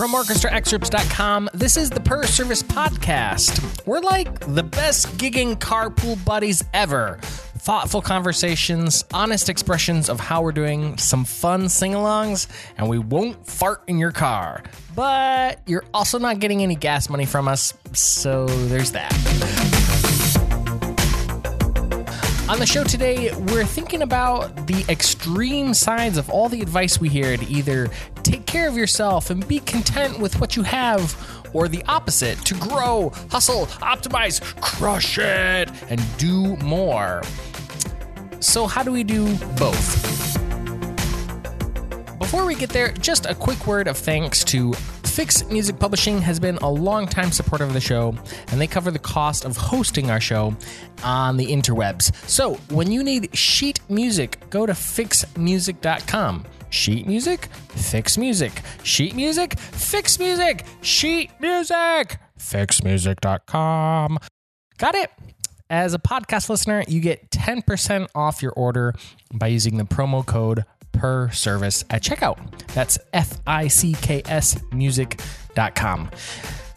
From orchestraexcerpts.com, this is the Per Service Podcast. We're like the best gigging carpool buddies ever. Thoughtful conversations, honest expressions of how we're doing, some fun sing alongs, and we won't fart in your car. But you're also not getting any gas money from us, so there's that. On the show today, we're thinking about the extreme sides of all the advice we hear to either take care of yourself and be content with what you have, or the opposite to grow, hustle, optimize, crush it, and do more. So, how do we do both? Before we get there, just a quick word of thanks to Ficks Music Publishing has been a long-time supporter of the show, and they cover the cost of hosting our show on the interwebs. So, when you need sheet music, go to ficksmusic.com. Sheet music, fix music. Sheet music, fix music. Sheet music, ficksmusic.com. Got it? As a podcast listener, you get 10% off your order by using the promo code per service at checkout. That's F I C K S music.com.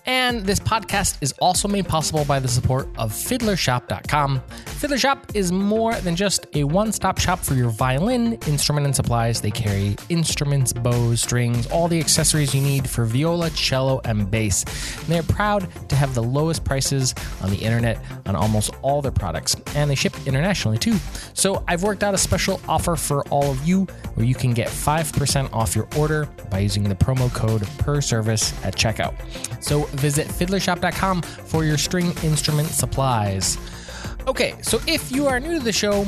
And this podcast is also made possible by the support of fiddlershop.com. Fiddlershop is more than just a one stop shop for your violin, instrument, and supplies. They carry instruments, bows, strings, all the accessories you need for viola, cello, and bass. And they're proud to have the lowest prices on the internet on almost all their products, and they ship internationally too. So I've worked out a special offer for all of you where you can get 5% off your order by using the promo code per service at checkout. So visit fiddlershop.com for your string instrument supplies. Okay, so if you are new to the show,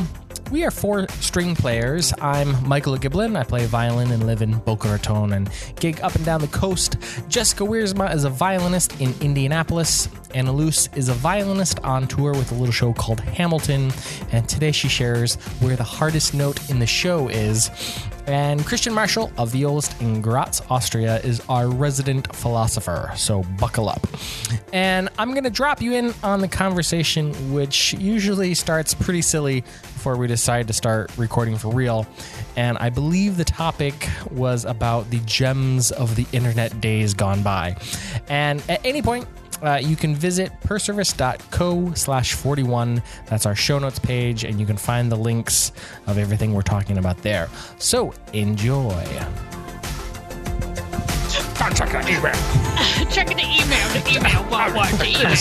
we are four string players. I'm Michael Giblin. I play violin and live in Boca Raton and gig up and down the coast. Jessica Wiersma is a violinist in Indianapolis. Anna Luce is a violinist on tour with a little show called Hamilton. And today she shares where the hardest note in the show is. And Christian Marshall, a violist in Graz, Austria, is our resident philosopher. So buckle up. And I'm going to drop you in on the conversation, which usually starts pretty silly before we decide to start recording for real. And I believe the topic was about the gems of the internet days gone by. And at any point, uh, you can visit perservice.co slash 41. That's our show notes page, and you can find the links of everything we're talking about there. So enjoy. Checking the email. The email. What? What? The email.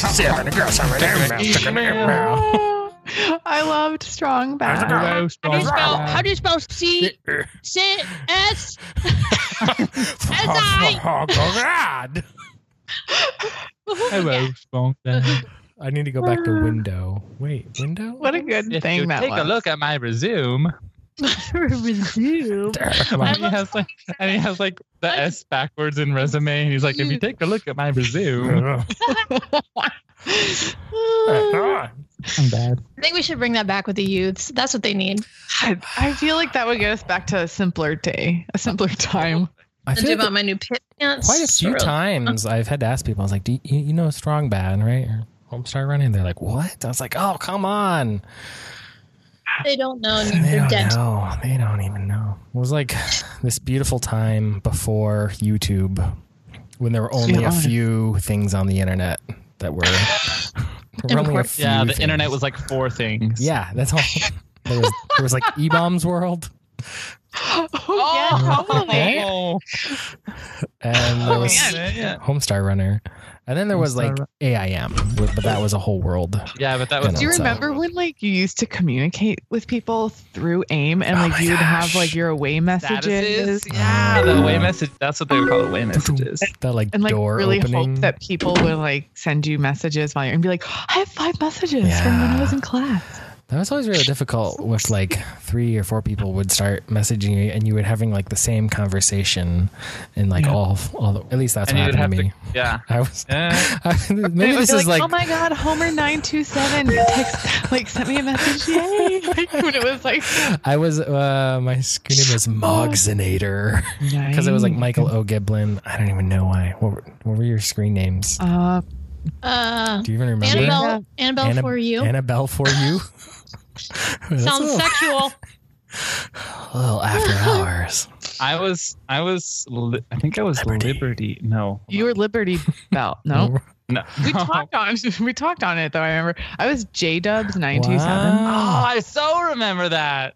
I loved strong back. How do you spell? How do you spell C? C S S I? Oh, God. Hello, Spunk. If I need to go back to ah. window. Wait, window? What a good you thing that take was. a look at my resume, Come and he has like, and he has like the S backwards in resume, and he's like, if you take a look at my resume, I'm bad. I think we should bring that back with the youths. That's what they need. I, I feel like that would get us back to a simpler day, a simpler time. I To feel about like my new pit pants. quite a few Or- times I've had to ask people, I was like, Do you, you know a Strong Bad, right? Or "Home Homestar Running? They're like, What? I was like, Oh, come on. They don't know. and They don't dead. know. They don't even know. It was like this beautiful time before YouTube when there were only Yeah. a few things on the internet that were, there were only a few Yeah, the things. internet was like four things. Yeah, that's all. There was, there was like E Bombs World, Oh, yeah, totally. Oh, and there oh, was yeah, yeah. Homestar Runner, and then there was like Homestar AIM, but that was a whole world. Yeah, but that was Do you remember when like you used to communicate with people through AIM and Oh like you would have like your away messages? statuses. Yeah, the away message. That's what they would call away messages. That like And like door really opening. hope that people would like send you messages while you're and be like, I have five messages from when I was in class. That was always really difficult with like three or four people would start messaging you and you would having like the same conversation and like Yeah. all, all the, at least that's And what you'd happened have to to, me. yeah. I was Yeah. maybe this is like, oh my god, Homer nine two seven text like sent me a message, yay! Like when it was like I was uh my screen name was Mogzinator because it was like Michael O. Giblin. I don't even know why. What were, what were your screen names? Uh, Uh, Do you even remember? Annabelle, Annabelle Anna- for you. Annabelle for you. That's Sounds sexual. a little after hours. I was, I was, li- I think I was Liberty. No, You were Liberty Bell. No. no. We talked on we talked on it though. I remember I was J Dubs nine two seven. Oh, Wow. I so remember that.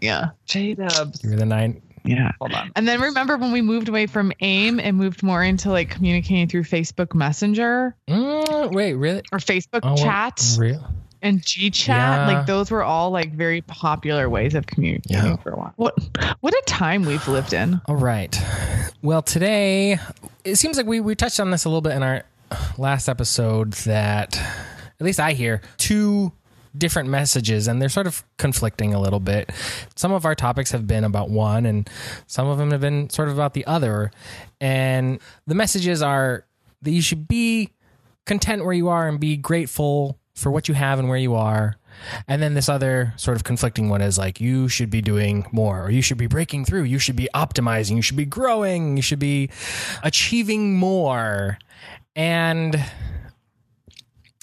Yeah, J Dubs. You're the nine. yeah. Hold on. And then remember when we moved away from AIM and moved more into like communicating through Facebook Messenger Mm, wait, really? or Facebook Oh, chat Real? And G chat? Yeah. Like those were all like very popular ways of communicating Yeah. for a while. What what a time we've lived in. All right. Well, today it seems like we we touched on this a little bit in our last episode that at least I hear two different messages and they're sort of conflicting a little bit. Some of our topics have been about one and some of them have been sort of about the other. And the messages are that you should be content where you are and be grateful for what you have and where you are. And then this other sort of conflicting one is like, you should be doing more, or you should be breaking through, you should be optimizing, you should be growing, you should be achieving more. And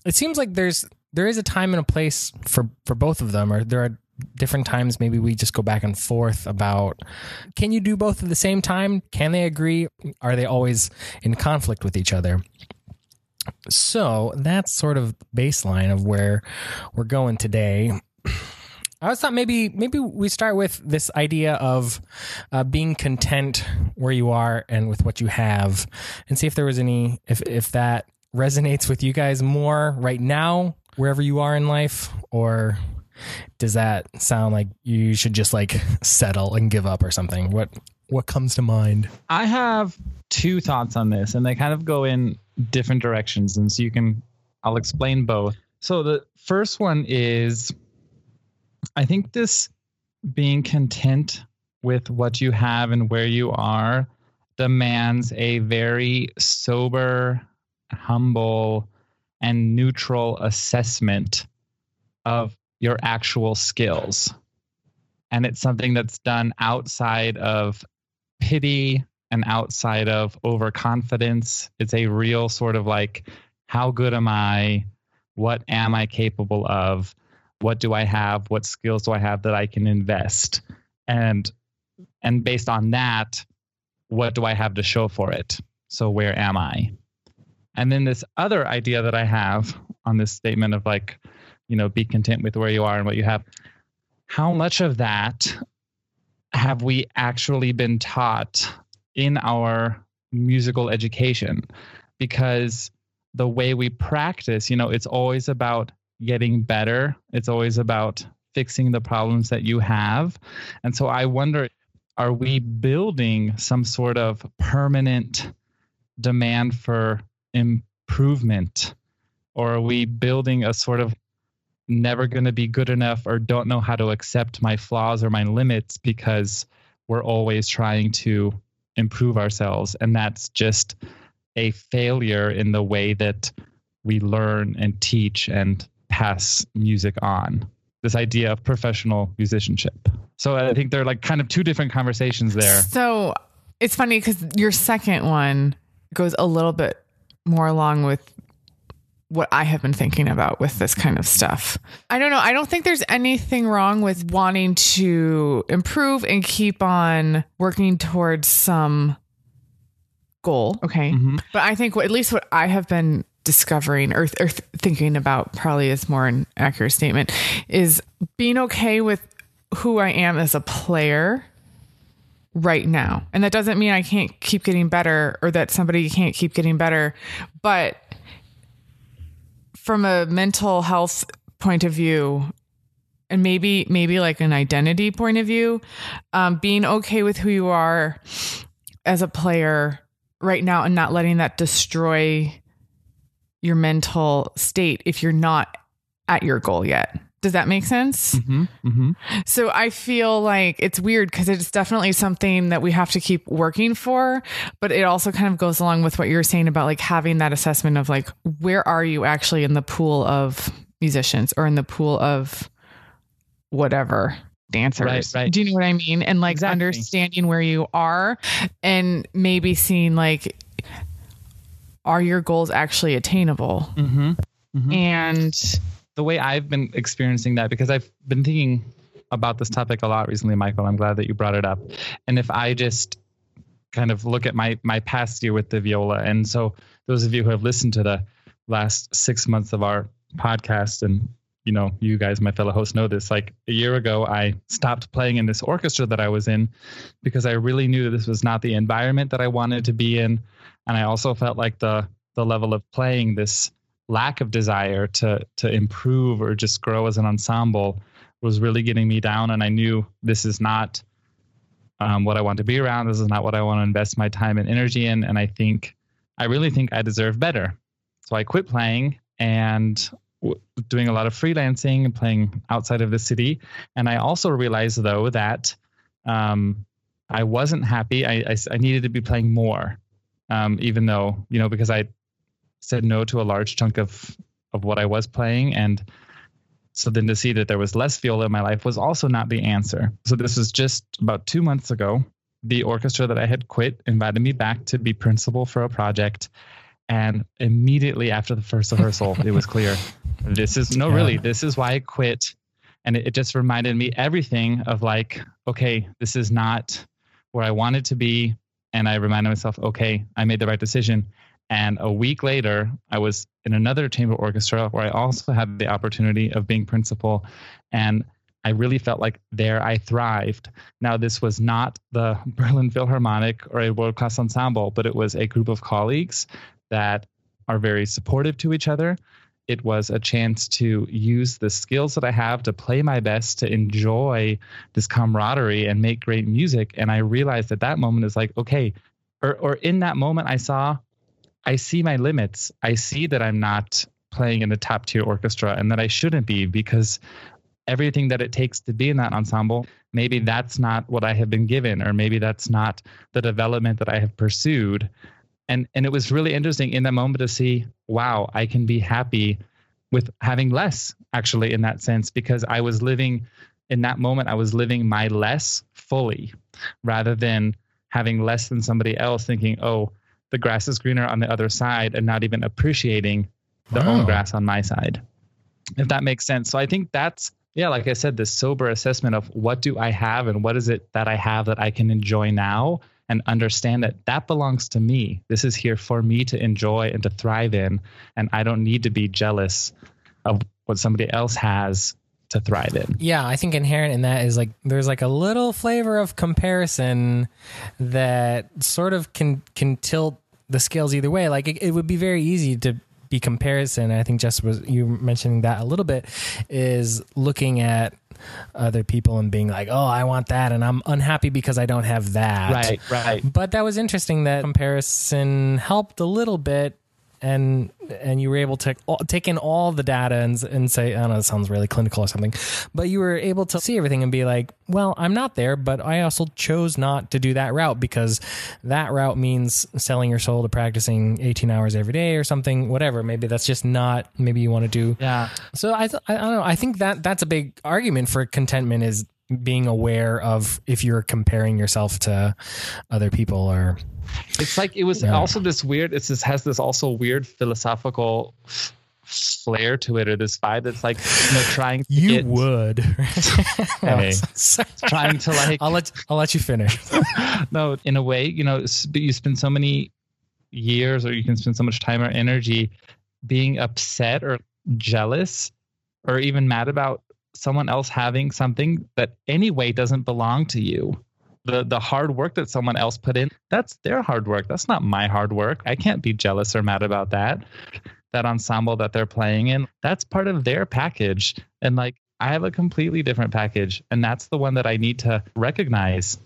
it seems like there's there is a time and a place for for both of them, or there are different times maybe we just go back and forth about can you do both at the same time? Can they agree? Are they always in conflict with each other? So that's sort of baseline of where we're going today. I was thought maybe maybe we start with this idea of uh, being content where you are and with what you have, and see if there was any if if that resonates with you guys more right now wherever you are in life, or does that sound like you should just like settle and give up or something? What what comes to mind? I have two thoughts on this, and they kind of go in different directions, and so you can. I'll explain both. So the first one is, I think this being content with what you have and where you are demands a very sober, humble, and neutral assessment of your actual skills. And it's something that's done outside of pity and outside of overconfidence. It's a real sort of like, how good am I? What am I capable of? What do I have? What skills do I have that I can invest? And and based on that, what do I have to show for it? So where am I? And then this other idea that I have on this statement of like, you know, be content with where you are and what you have. How much of that have we actually been taught in our musical education? Because the way we practice, you know, it's always about getting better, it's always about fixing the problems that you have. And so I wonder are we building some sort of permanent demand for improvement? Or are we building a sort of never going to be good enough or don't know how to accept my flaws or my limits because we're always trying to improve ourselves. And that's just a failure in the way that we learn and teach and pass music on. This idea of professional musicianship. So I think they're like kind of two different conversations there. So it's funny because your second one goes a little bit more along with what I have been thinking about with this kind of stuff. I don't know. I don't think there's anything wrong with wanting to improve and keep on working towards some goal. Okay. Mhm. But I think at least what I have been discovering or, or th- thinking about probably is more an accurate statement is being okay with who I am as a player right now. And that doesn't mean I can't keep getting better or that somebody can't keep getting better, but from a mental health point of view and maybe maybe like an identity point of view, um, being okay with who you are as a player right now and not letting that destroy your mental state if you're not at your goal yet. Does that make sense? Mm-hmm. Mm-hmm. So I feel like it's weird because it's definitely something that we have to keep working for, but it also kind of goes along with what you were saying about like having that assessment of like where are you actually in the pool of musicians or in the pool of whatever dancers. Right, right. Do you know what I mean? And like Exactly. understanding where you are and maybe seeing like are your goals actually attainable? Mm-hmm. Mhm. And the way I've been experiencing that because I've been thinking about this topic a lot recently, Michael. I'm glad that you brought it up. And if I just kind of look at my my past year with the viola, and so those of you who have listened to the last six months of our podcast, and you know, you guys, my fellow hosts, know this. Like a year ago, I stopped playing in this orchestra that I was in because I really knew that this was not the environment that I wanted to be in, and I also felt like the the level of playing this lack of desire to to improve or just grow as an ensemble was really getting me down and i knew this is not um, what i want to be around this is not what i want to invest my time and energy in and i think i really think i deserve better. So i quit playing and w- doing a lot of freelancing and playing outside of the city. And i also realized though that um, i wasn't happy. I, I, I needed to be playing more um, even though you know because i said no to a large chunk of of what I was playing and so then to see that there was less viola in my life was also not the answer. So this was just about 2 months ago. The orchestra that I had quit invited me back to be principal for a project and immediately after the first rehearsal it was clear this is no yeah. really this is why I quit and it, it just reminded me everything of like okay this is not where I wanted to be and I reminded myself okay I made the right decision and a week later, I was in another chamber orchestra where I also had the opportunity of being principal. And I really felt like there I thrived. Now, this was not the Berlin Philharmonic or a world class ensemble, but it was a group of colleagues that are very supportive to each other. It was a chance to use the skills that I have to play my best, to enjoy this camaraderie and make great music. And I realized at that moment is like, okay, or, or in that moment, I saw I see my limits. I see that I'm not playing in a top tier orchestra and that I shouldn't be because everything that it takes to be in that ensemble, maybe that's not what I have been given, or maybe that's not the development that I have pursued. And and it was really interesting in that moment to see, wow, I can be happy with having less actually in that sense because I was living in that moment, I was living my less fully rather than having less than somebody else thinking, oh, the grass is greener on the other side and not even appreciating the wow. own grass on my side. If that makes sense. So I think that's yeah, like I said, this sober assessment of what do I have and what is it that I have that I can enjoy now and understand that that belongs to me. This is here for me to enjoy and to thrive in. And I don't need to be jealous of what somebody else has to thrive in. Yeah, I think inherent in that is like there's like a little flavor of comparison that sort of can can tilt the scales either way. Like it, it would be very easy to be comparison. I think just was you mentioning that a little bit is looking at other people and being like, "Oh, I want that," and I'm unhappy because I don't have that. Right, right. But that was interesting that comparison helped a little bit and and you were able to take in all the data and, and say, I don't know, it sounds really clinical or something, but you were able to see everything and be like, well, I'm not there, but I also chose not to do that route because that route means selling your soul to practicing 18 hours every day or something, whatever. Maybe that's just not, maybe you want to do. Yeah. So I, th- I don't know. I think that that's a big argument for contentment is being aware of if you're comparing yourself to other people or it's like it was yeah. also this weird it just has this also weird philosophical flair to it or this vibe that's like you know trying to you get, would. Hey, trying to like I'll let I'll let you finish. No in a way you know you spend so many years or you can spend so much time or energy being upset or jealous or even mad about someone else having something that anyway doesn't belong to you. The the hard work that someone else put in, that's their hard work. That's not my hard work. I can't be jealous or mad about that. That ensemble that they're playing in, that's part of their package. And like I have a completely different package, and that's the one that I need to recognize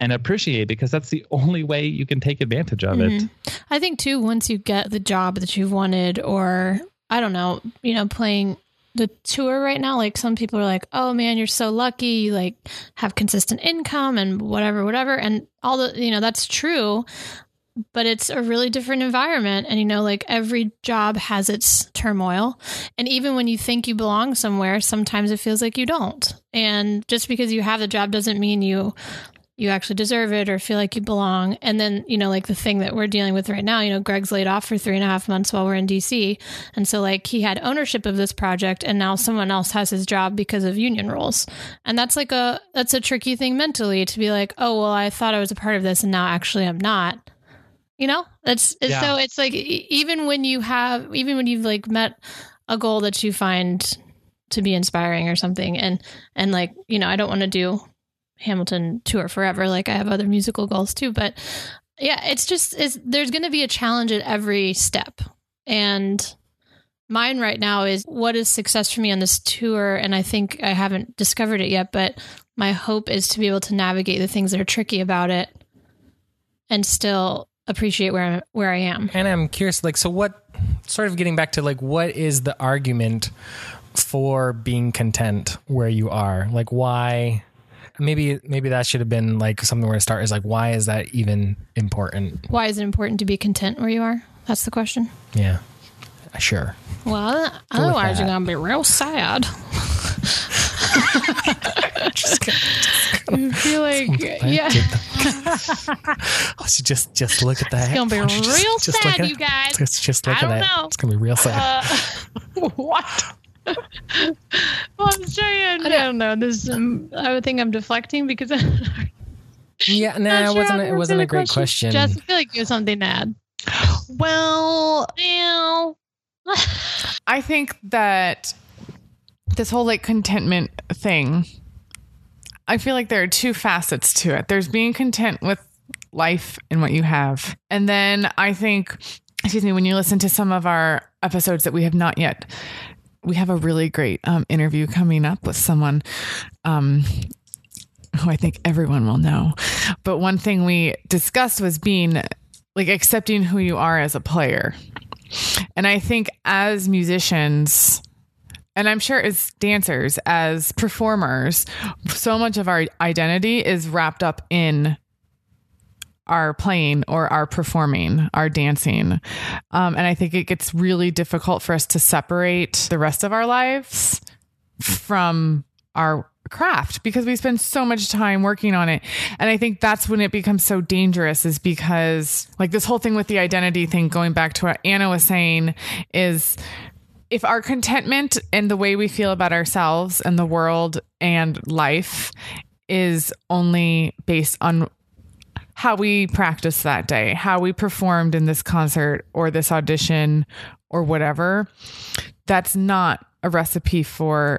and appreciate because that's the only way you can take advantage of mm-hmm. it. I think too once you get the job that you've wanted or I don't know, you know, playing the tour right now like some people are like oh man you're so lucky. You like have consistent income and whatever whatever. And all the you know that's true but it's a really different environment. And you know like every job has its turmoil. And even when you think you belong somewhere sometimes it feels like you don't. And just because you have the job doesn't mean you you actually deserve it or feel like you belong. And then, you know, like the thing that we're dealing with right now, you know, Greg's laid off for three and a half months while we're in DC. And so, like, he had ownership of this project and now someone else has his job because of union rules. And that's like a, that's a tricky thing mentally to be like, oh, well, I thought I was a part of this and now actually I'm not. You know, that's it's, Yeah. so it's like even when you have, even when you've like met a goal that you find to be inspiring or something and and like you know i don't want to do hamilton tour forever like i have other musical goals too but yeah it's just it's, there's going to be a challenge at every step and mine right now is what is success for me on this tour and i think i haven't discovered it yet but my hope is to be able to navigate the things that are tricky about it and still appreciate where I'm, where i am And I'm curious, like, so what? Sort of getting back to like, what is the argument for being content where you are? Like, why? Maybe maybe that should have been like something where to start. Is like, why is that even important? why is it important to be content where you are that's the question Yeah, sure. Well, otherwise you're gonna be real sad. I feel like yeah, Oh, so just just look at that. it's gonna be Why don't you real just- just sad, at you guys. Just, just look I at that. know. It's gonna be real sad. Uh, what? I'm saying I don't know. This um, I would think I'm deflecting because yeah, nah, it wasn't. It wasn't a great question. Jess, I feel like you have something to add. Well, Ew. I think that this whole like contentment thing, I feel like there are two facets to it. There's being content with life and what you have. And then I think, excuse me, when you listen to some of our episodes that we have not yet, we have a really great um, interview coming up with someone um, who I think everyone will know. But one thing we discussed was being like accepting who you are as a player. And I think as musicians, and I'm sure as dancers, as performers, so much of our identity is wrapped up in our playing or are performing, are dancing. Um, and I think it gets really difficult for us to separate the rest of our lives from our craft because we spend so much time working on it. And I think that's when it becomes so dangerous is because like this whole thing with the identity thing going back to what Anna was saying is if our contentment and the way we feel about ourselves and the world and life is only based on how we practiced that day, how we performed in this concert or this audition or whatever, that's not a recipe for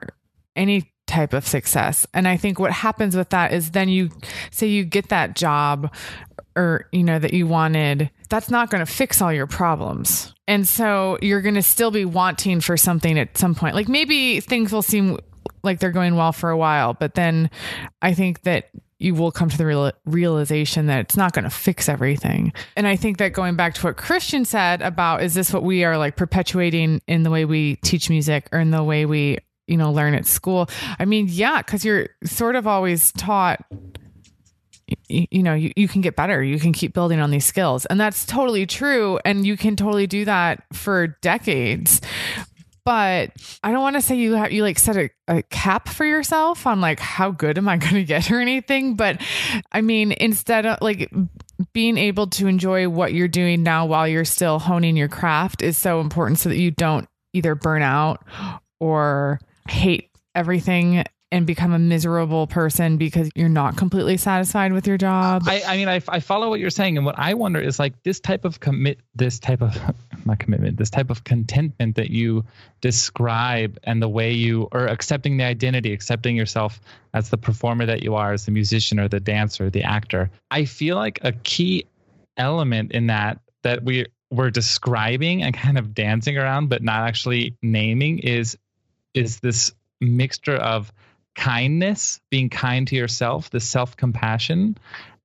any type of success. And I think what happens with that is then you say you get that job or you know that you wanted, that's not going to fix all your problems. And so you're going to still be wanting for something at some point. Like maybe things will seem like they're going well for a while, but then I think that you will come to the real, realization that it's not going to fix everything. And I think that going back to what Christian said about is this what we are like perpetuating in the way we teach music or in the way we, you know, learn at school? I mean, yeah, because you're sort of always taught you, you know you, you can get better you can keep building on these skills and that's totally true and you can totally do that for decades but I don't want to say you have you like set a, a cap for yourself on like how good am I going to get or anything. But I mean, instead of like being able to enjoy what you're doing now while you're still honing your craft is so important so that you don't either burn out or hate everything and become a miserable person because you're not completely satisfied with your job. I, I mean, I, I follow what you're saying, and what I wonder is like this type of commit, this type of not commitment, this type of contentment that you describe, and the way you or accepting the identity, accepting yourself as the performer that you are, as the musician or the dancer, the actor. I feel like a key element in that that we we're describing and kind of dancing around, but not actually naming is is this mixture of kindness, being kind to yourself, the self compassion,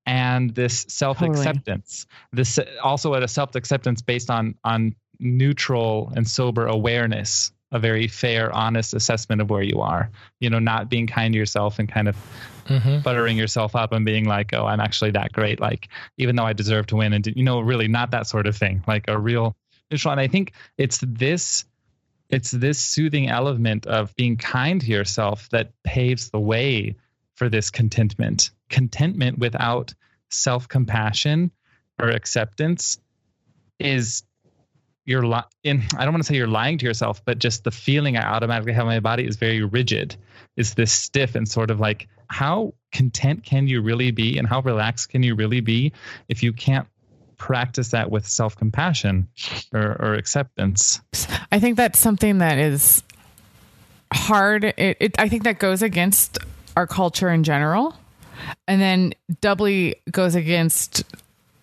and this self acceptance. This also at a self acceptance based on on neutral and sober awareness, a very fair, honest assessment of where you are. You know, not being kind to yourself and kind of Mhm. buttering yourself up and being like, oh, I'm actually that great. Like, even though I deserve to win, and you know, really not that sort of thing. Like a real neutral. And I think it's this it's this soothing element of being kind to yourself that paves the way for this contentment contentment without self compassion or acceptance is you're li- in I don't want to say you're lying to yourself, but just the feeling I automatically have in my body is very rigid, is this stiff and sort of like how content can you really be and how relaxed can you really be if you can't practice that with self compassion or, or acceptance? I think that's something that is hard. It, it, I think that goes against our culture in general, and then doubly goes against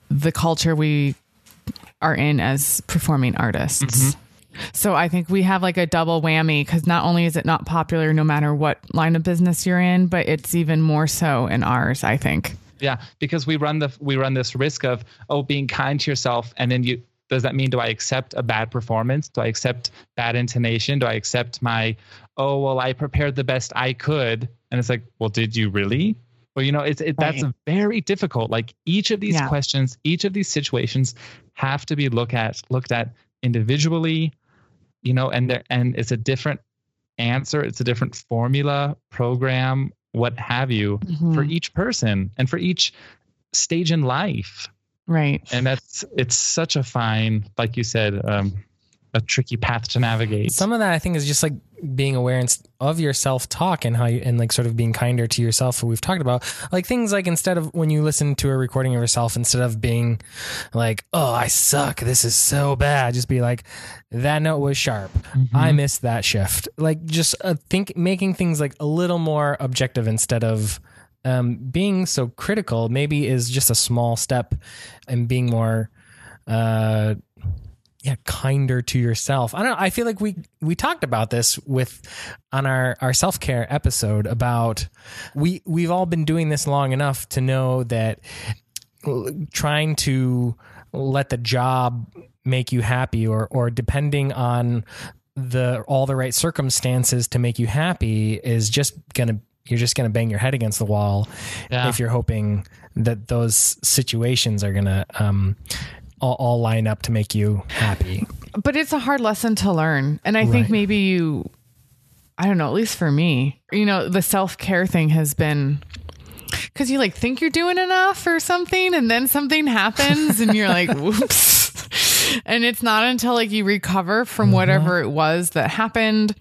the culture we are in as performing artists. Mm-hmm. So I think we have like a double whammy because not only is it not popular no matter what line of business you're in, but it's even more so in ours, I think. Yeah, because we run the we run this risk of oh being kind to yourself, and then you does that mean do I accept a bad performance? Do I accept bad intonation? Do I accept my oh well I prepared the best I could? And it's like well did you really? Well you know it's it, that's very difficult. Like each of these Yeah. questions, each of these situations have to be looked at looked at individually, you know, and there and it's a different answer. It's a different formula, program, what have you for Mhm. each person and for each stage in life Right. and that's it's such a fine like you said um a tricky path to navigate Some of that I think is just like being aware of your self talk and how you and like sort of being kinder to yourself. What we've talked about, like things like instead of when you listen to a recording of yourself, instead of being like, "Oh, I suck. This is so bad," just be like, "That note was sharp. I missed that shift." Like just uh, think making things like a little more objective instead of um, being so critical. Maybe is just a small step and being more. Uh, yeah kinder to yourself i don't know i feel like we we talked about this with on our our self-care episode about we we've all been doing this long enough to know that trying to let the job make you happy or or depending on the all the right circumstances to make you happy is just gonna you're just gonna bang your head against the wall Yeah. if you're hoping that those situations are gonna um all, all line up to make you happy But it's a hard lesson to learn. And I think maybe you, I don't know, at least for me, you know, the self care thing has been because you like think you're doing enough or something, and then something happens and you're like, whoops. And it's not until like you recover from mm-hmm. whatever it was that happened.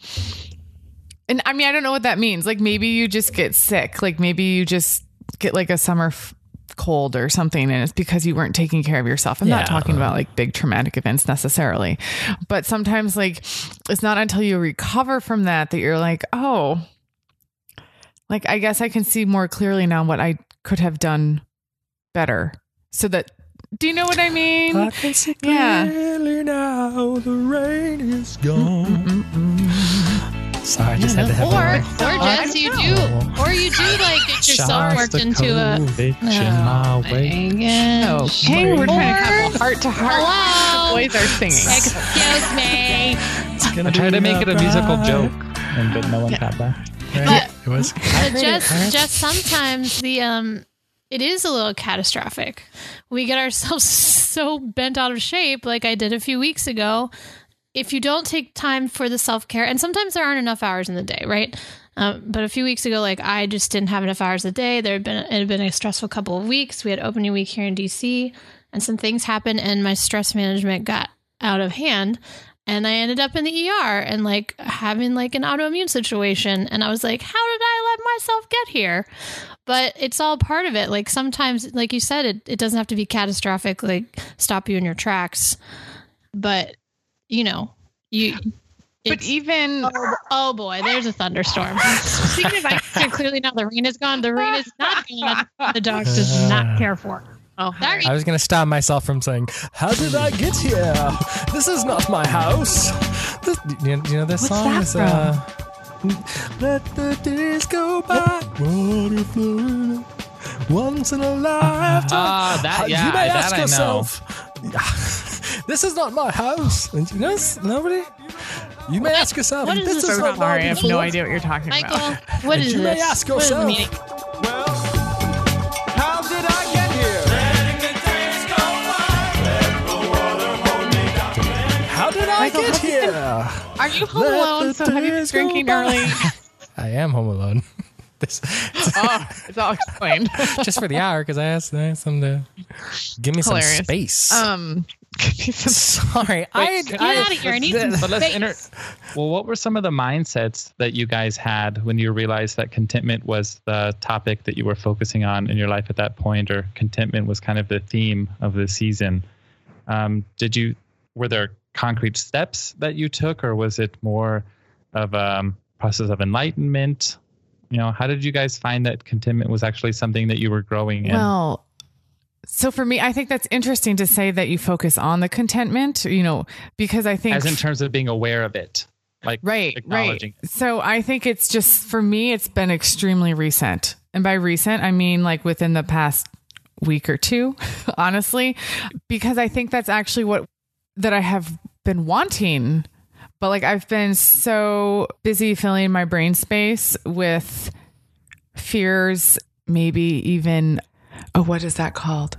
And I mean, I don't know what that means. Like maybe you just get sick. Like maybe you just get like a summer f- cold or something and it's because you weren't taking care of yourself. I'm Yeah. not talking about like big traumatic events necessarily. But sometimes like it's not until you recover from that that you're like, "Oh, like I guess I can see more clearly now what I could have done better." So that do you know what I mean? I can see Yeah. now the rain is gone. Sorry, I just had to have Or, a or Jess, you do, or you do like get yourself worked into a. Oh, my No. gosh. Hey, we're trying to Or- have a heart to heart. Hello. Boys are singing. Excuse me. i tried to make it a musical joke and but no one caught that But, It was. but just, just sometimes the um, it is a little catastrophic. We get ourselves so bent out of shape, like I did a few weeks ago. If you don't take time for the self care, and sometimes there aren't enough hours in the day, right? Um, but a few weeks ago, like I just didn't have enough hours a day. There had been it had been a stressful couple of weeks. We had opening week here in DC, and some things happened, and my stress management got out of hand and I ended up in the ER and like having like an autoimmune situation. And I was like, how did I let myself get here? But it's all part of it. Like sometimes, like you said, it, it doesn't have to be catastrophic, like stop you in your tracks. But you know, you. But even Oh, oh boy, there's a thunderstorm. Speaking of ice, clearly now the rain is gone. The rain is not gone. The dog does not care for. Oh, that I was going to stop myself from saying, How did I get here? This is not my house. This, you, do you know this What's song? that It's, uh, Let the days go by. Water once in a lifetime. Ah, that- Uh, yeah, you may that ask I know. Yourself. this is not my house. And you know, nobody. You may ask yourself. what is this this is so not sorry, I my have no idea what you're talking Michael, about. what is you this? may ask What is the yourself. meaning? How did I get here? How did I Michael, get have you here? Are you home Let alone? So have you been days go drinking early? I am home alone. this oh, it's all explained. just for the hour because I asked, I asked them to give me Hilarious. some space. Um, Sorry, I, Get I out of here. I need some But let's space. enter. Well, what were some of the mindsets that you guys had when you realized that contentment was the topic that you were focusing on in your life at that point, or contentment was kind of the theme of the season? Um, did you were there concrete steps that you took, or was it more of a process of enlightenment? You know, how did you guys find that contentment was actually something that you were growing in? Well, so for me, I think that's interesting to say that you focus on the contentment, you know, because I think as in terms of being aware of it, like right, right. acknowledging it. So I think it's just for me, it's been extremely recent, and by recent, I mean like within the past week or two, honestly, because I think that's actually what that I have been wanting. But like I've been so busy filling my brain space with fears, maybe even oh, what is that called?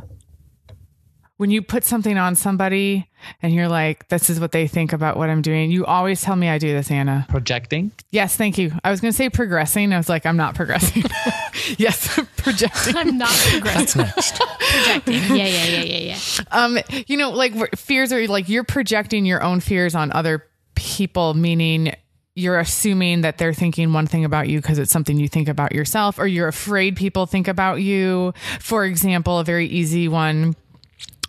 When you put something on somebody and you're like, this is what they think about what I'm doing. You always tell me I do this, Anna. projecting. Yes, thank you. I was going to say progressing. I was like, I'm not progressing. yes, projecting. I'm not progressing. next Projecting. Yeah, yeah, yeah, yeah, yeah. Um, you know, like fears are like you're projecting your own fears on other people, meaning you're assuming that they're thinking one thing about you because it's something you think about yourself, or you're afraid people think about you. For example, a very easy one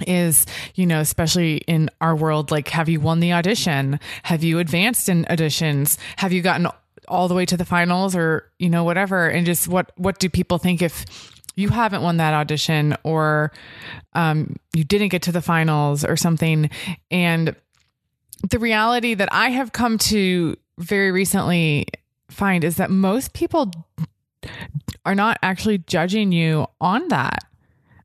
is, you know, especially in our world, like, have you won the audition? Have you advanced in auditions? Have you gotten all the way to the finals or, you know, whatever? And just what, what do people think if you haven't won that audition or um, you didn't get to the finals or something? And the reality that I have come to very recently find is that most people are not actually judging you on that.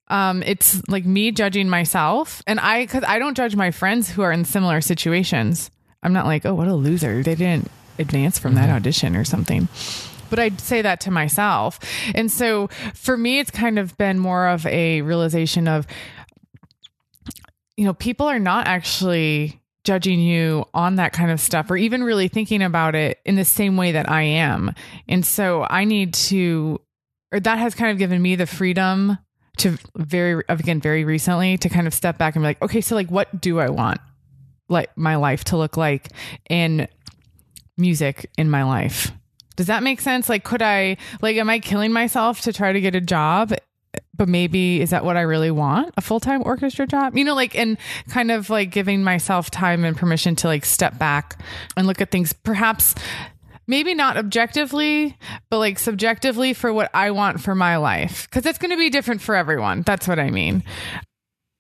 Um it's like me judging myself and i because i don't judge my friends who are in similar situations. I'm not like oh what a loser. They didn't advance from that audition or something. But i'd say that to myself. And so for me it's kind of been more of a realization of you know people are not actually judging you on that kind of stuff or even really thinking about it in the same way that i am. And so i need to or that has kind of given me the freedom to very again very recently to kind of step back and be like okay so like what do i want like my life to look like in music in my life? Does that make sense? Like could i like am i killing myself to try to get a job but maybe is that what i really want a full-time orchestra job you know like and kind of like giving myself time and permission to like step back and look at things perhaps maybe not objectively, but like subjectively for what I want for my life. Cause it's going to be different for everyone. That's what I mean.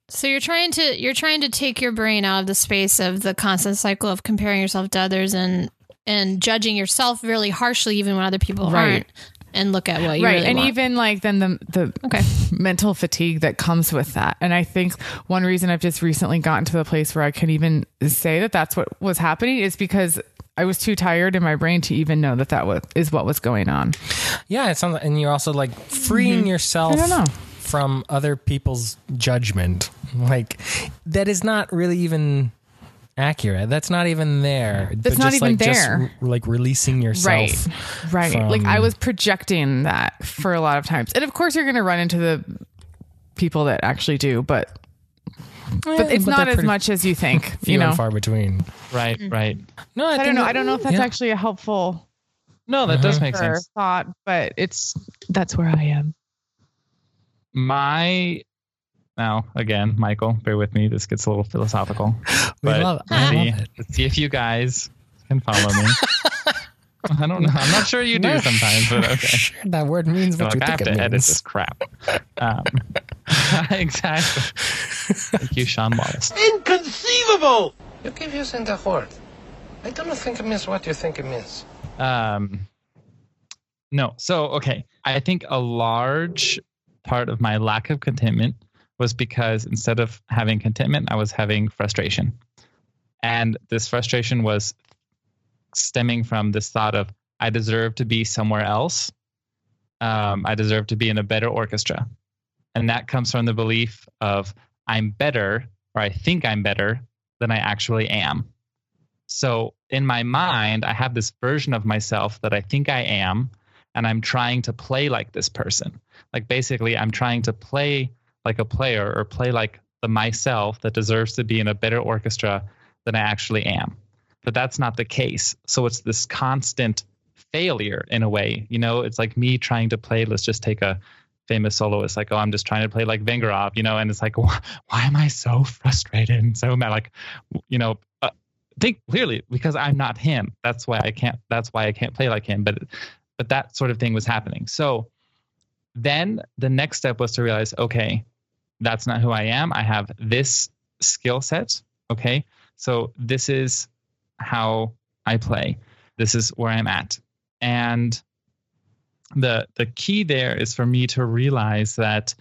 So you're trying to you're trying to take your brain out of the space of the constant cycle of comparing yourself to others and and judging yourself really harshly even when other people Right. aren't and look at what you right. really and want. even like then the, the Okay. mental fatigue that comes with that. And I think one reason I've just recently gotten to the place where I can even say that that's what was happening is because I was too tired in my brain to even know that that was, is what was going on. Yeah, it sounds like, and you're also like freeing yourself Mm-hmm. I don't know. from other people's judgment. Like that is not really even accurate. That's not even there. That's not even like, there. Just, like releasing yourself. Right. Right. from- like I was projecting that for a lot of times. And of course you're going to run into the people that actually do, but eh, but it's not as much as you think, few you know. and far between. Right, mm. right. No, I, I don't know. that- I don't know if that's yeah. actually a helpful No, that does make sense. thought, but it's that's where I am. My now again, Michael, bear with me. This gets a little philosophical. We but love- let's I see, love it. let's see if you guys can follow me. I don't know. I'm not sure you do No, sometimes, but okay. Sure, that word means You're what like, I have think to it edit means. this crap. Um, exactly. Thank you, Sean Wallace. Inconceivable! You keep using the word. I don't think it means what you think it means. Um, no. So, okay. I think a large part of my lack of contentment was because instead of having contentment, I was having frustration. And this frustration was stemming from this thought of, I deserve to be somewhere else. Um, I deserve to be in a better orchestra. And that comes from the belief of, I'm better, or I think I'm better than I actually am. So in my mind, I have this version of myself that I think I am, and I'm trying to play like this person. Like basically, I'm trying to play like a player or play like the myself that deserves to be in a better orchestra than I actually am. But that's not the case. So it's this constant failure in a way. You know, it's like me trying to play, let's just take a famous soloist, like, oh, I'm just trying to play like Vengerov, you know, and it's like, why, why am I so frustrated and so mad? Like, you know, uh, think clearly because I'm not him. That's why I can't, that's why I can't play like him. But, but that sort of thing was happening. So then the next step was to realize, okay, that's not who I am. I have this skill set. Okay. So this is how I play. This is where I'm at. And the the key there is for me to realize that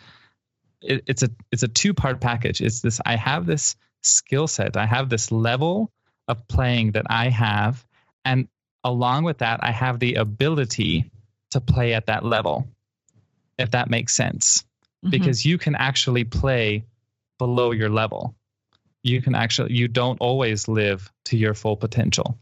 it, it's a it's a two part package. It's this I have this skill set. I have this level of playing that I have, and along with that, I have the ability to play at that level. If that makes sense, Mhm. because you can actually play below your level. You can actually you don't always live to your full potential.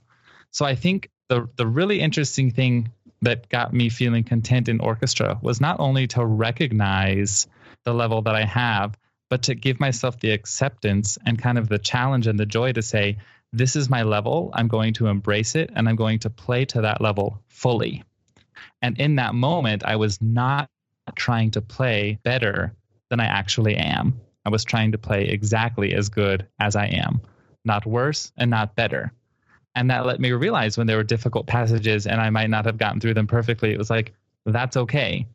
So I think the the really interesting thing that got me feeling content in orchestra was not only to recognize the level that I have, but to give myself the acceptance and kind of the challenge and the joy to say, this is my level. I'm going to embrace it and I'm going to play to that level fully. And in that moment, I was not trying to play better than I actually am. I was trying to play exactly as good as I am, not worse and not better. And that let me realize when there were difficult passages and I might not have gotten through them perfectly, it was like, that's okay.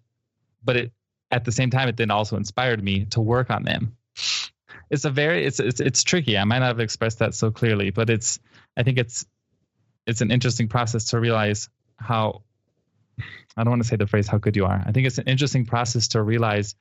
But it at the same time, it then also inspired me to work on them. It's a very it's it's it's tricky. I might not have expressed that so clearly, but it's I think it's it's an interesting process to realize how I don't want to say the phrase how good you are. I think it's an interesting process to realize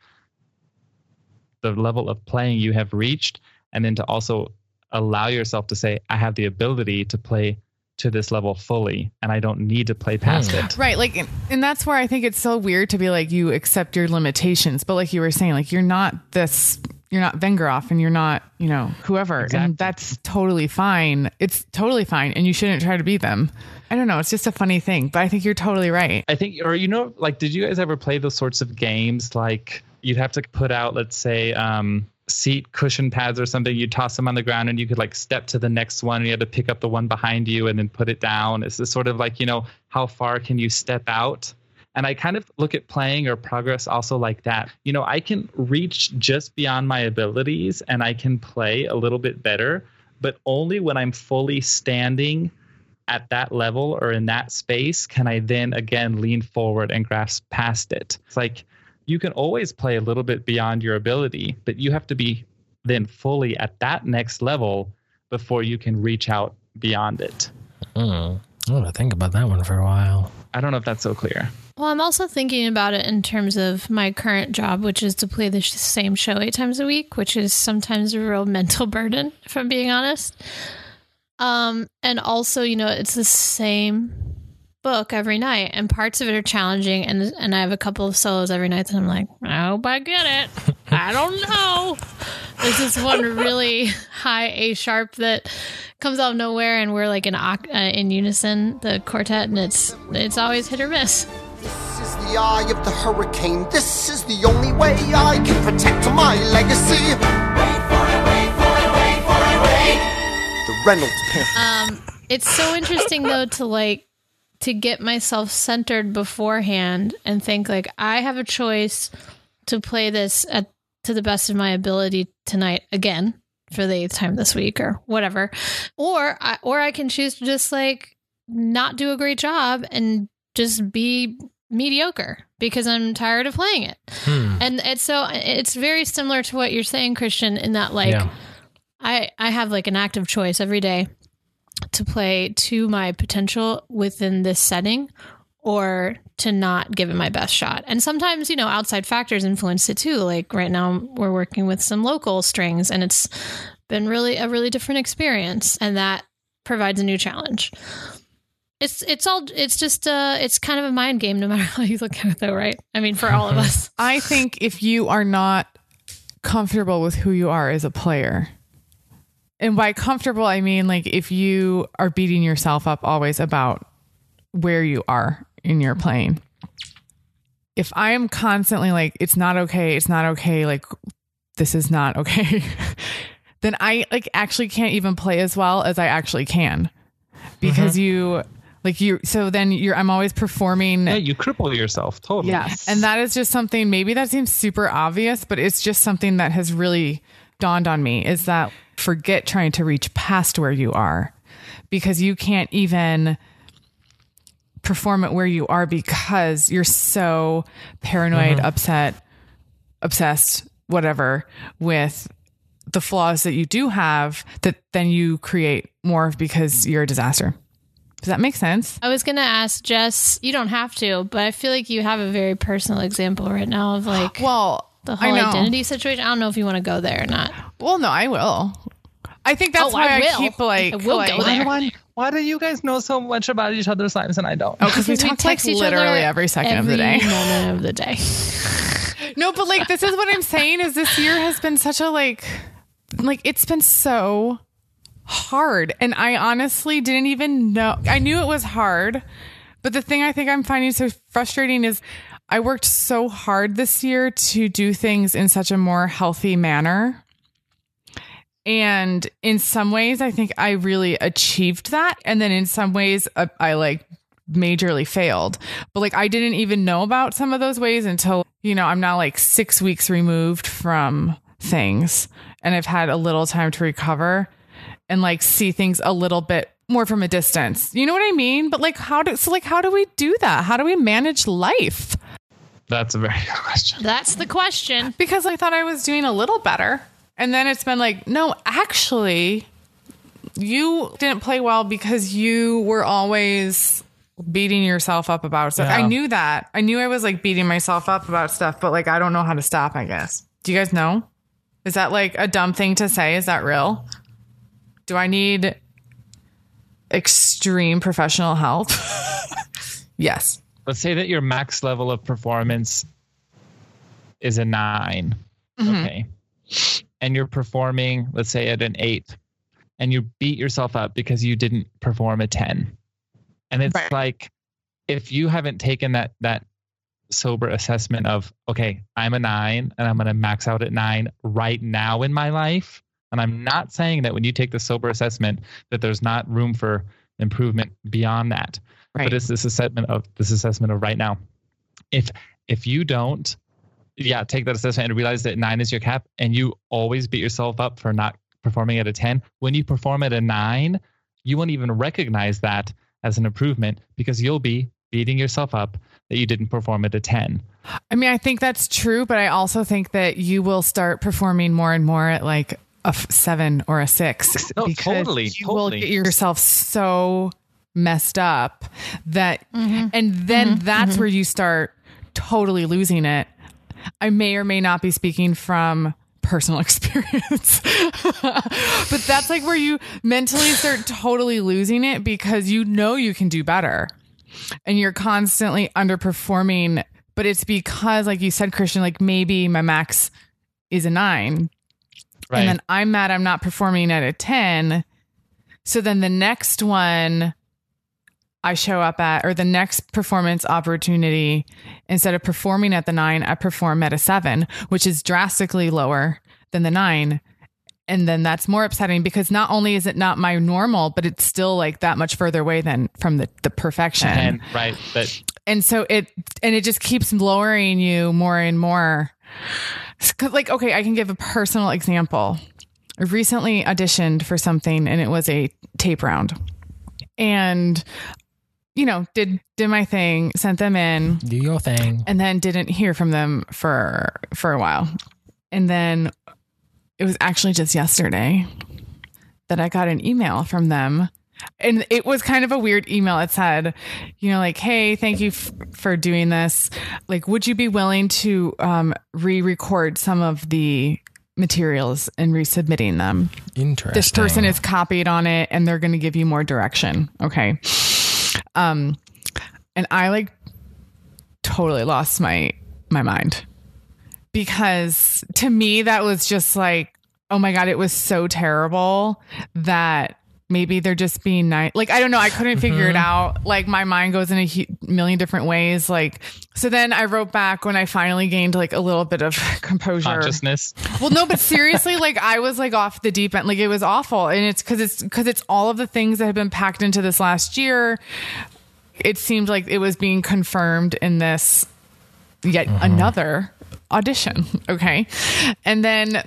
the level of playing you have reached and then to also allow yourself to say I have the ability to play to this level fully and I don't need to play past Hmm. it. Right. Like, and- and that's where I think it's so weird to be like, you accept your limitations. But like you were saying, like, you're not this, you're not Vengerov and you're not, you know, whoever. Exactly. And that's totally fine. It's totally fine. And you shouldn't try to be them. I don't know. It's just a funny thing. But I think you're totally right. I think, or you know, like, did you guys ever play those sorts of games? Like, you'd have to put out, let's say, um, seat cushion pads or something. You toss them on the ground, and you could like step to the next one. And you had to pick up the one behind you and then put it down. It's sort of like, you know, how far can you step out? And I kind of look at playing or progress also like that. You know, I can reach just beyond my abilities, and I can play a little bit better, but only when I'm fully standing at that level or in that space can I then again lean forward and grasp past it. It's like you can always play a little bit beyond your ability, but you have to be then fully at that next level before you can reach out beyond it. Mm. I'm gonna think about that one for a while. I don't know if that's so clear. Well, I'm also thinking about it in terms of my current job, which is to play the sh- same show eight times a week, which is sometimes a real mental burden, if I'm being honest. Um, and also, you know, it's the same book every night, and parts of it are challenging. And and I have a couple of solos every night that I'm like, I hope I get it. I don't know. There's this one really high A sharp that comes out of nowhere, and we're like in uh, in unison, the quartet, and it's it's always hit or miss. This is the eye of the hurricane. This is the only way I can protect my legacy. Wait for it, wait for it, wait for it, wait. The Reynolds Pamphlet. Um, it's so interesting though to like to get myself centered beforehand and think like I have a choice to play this at to the best of my ability tonight again for the eighth time this week or whatever, or I, or I can choose to just like not do a great job and just be mediocre because I'm tired of playing it. Hmm. And it's so it's very similar to what you're saying, Christian, in that like Yeah. I I have like an active choice every day to play to my potential within this setting or to not give it my best shot. And sometimes, you know, outside factors influence it too. Like right now we're working with some local strings and it's been really a really different experience and that provides a new challenge. It's it's all it's just uh it's kind of a mind game no matter how you look at it though, right? I mean for all of us. I think if you are not comfortable with who you are as a player, and by comfortable, I mean like if you are beating yourself up always about where you are in your playing, if I am constantly like, it's not okay, it's not okay, like, this is not okay, then I like actually can't even play as well as I actually can because mm-hmm. you, like, you, so then you're, I'm always performing. Yeah, you cripple yourself totally. Yes. And that is just something, maybe that seems super obvious, but it's just something that has really dawned on me is that forget trying to reach past where you are because you can't even perform at where you are because you're so paranoid, mm-hmm. upset, obsessed, whatever, with the flaws that you do have that then you create more because you're a disaster. Does that make sense? I was gonna ask Jess. You don't have to, but I feel like you have a very personal example right now of like Well, the whole identity situation. I don't know if you want to go there or not. Well, no, I will. I think that's Oh, why I I, keep like I will like, go there. Why, why do you guys know so much about each other's lives and I don't? Oh, because we Because talk like text each literally other every second of the day. every moment of the day. No, but like this is what I'm saying is this year has been such a like like it's been so hard and I honestly didn't even know I knew it was hard, but the thing I think I'm finding so frustrating is I worked so hard this year to do things in such a more healthy manner. And in some ways, I think I really achieved that. And then in some ways, uh, I like majorly failed. But like, I didn't even know about some of those ways until, you know, I'm now like six weeks removed from things and I've had a little time to recover and like see things a little bit more from a distance. You know what I mean? But like, how do, so like, how do we do that? How do we manage life? That's a very good question. That's the question. because I thought I was doing a little better. And then it's been like, no, actually, you didn't play well because you were always beating yourself up about stuff. Yeah. I knew that. I knew I was like beating myself up about stuff, but like I don't know how to stop, I guess. Do you guys know? Is that like a dumb thing to say? Is that real? Do I need extreme professional help? yes. Let's say that your max level of performance is a 9 mm-hmm. Okay. And you're performing, let's say, at an eight, and you beat yourself up because you didn't perform a 10. And it's Right. like if you haven't taken that that sober assessment of, okay, I'm a nine and I'm gonna max out at nine right now in my life. And I'm not saying that when you take the sober assessment that there's not room for improvement beyond that Right. but it's this assessment of this assessment of right now. If if you don't, yeah, take that assessment and realize that nine is your cap, and you always beat yourself up for not performing at a ten. When you perform at a nine, you won't even recognize that as an improvement because you'll be beating yourself up that you didn't perform at a ten. I mean, I think that's true, but I also think that you will start performing more and more at like a f- seven or a six. No, oh, because totally, You totally. will get yourself so messed up that, mm-hmm. and then mm-hmm. that's mm-hmm. where you start totally losing it. I may or may not be speaking from personal experience, but that's like where you mentally start totally losing it because you know you can do better. And you're constantly underperforming but it's because like you said christian like maybe my max is a nine. Right. and then i'm mad i'm not performing at a 10 so then the next one i show up at or the next performance opportunity instead of performing at the nine i perform at a seven which is drastically lower than the nine. And then that's more upsetting because not only is it not my normal but it's still like that much further away than from the, the perfection. And right, But and so it and it just keeps lowering you more and more. Like okay i can give a personal example. I recently auditioned for something and it was a tape round. And you know did did my thing sent them in. Do your thing. and then didn't hear from them for for a while. And then it was actually just yesterday that i got an email from them. And it was kind of a weird email. It said you know like hey thank you f- for doing this. Like would you be willing to um, re-record some of the materials and resubmitting them? Interesting. this person is copied on it and they're going to give you more direction. Okay um and i like totally lost my my mind. Because to me that was just like oh my god it was so terrible that maybe they're just being nice. Like, I don't know. I couldn't figure Mm-hmm. it out. Like, my mind goes in a hu- million different ways. Like, so then I wrote back when I finally gained like a little bit of composure. Consciousness. Well, no, but seriously, like I was like off the deep end. Like it was awful, and it's because it's because it's all of the things that have been packed into this last year. It seemed like it was being confirmed in this yet another audition. Okay, and then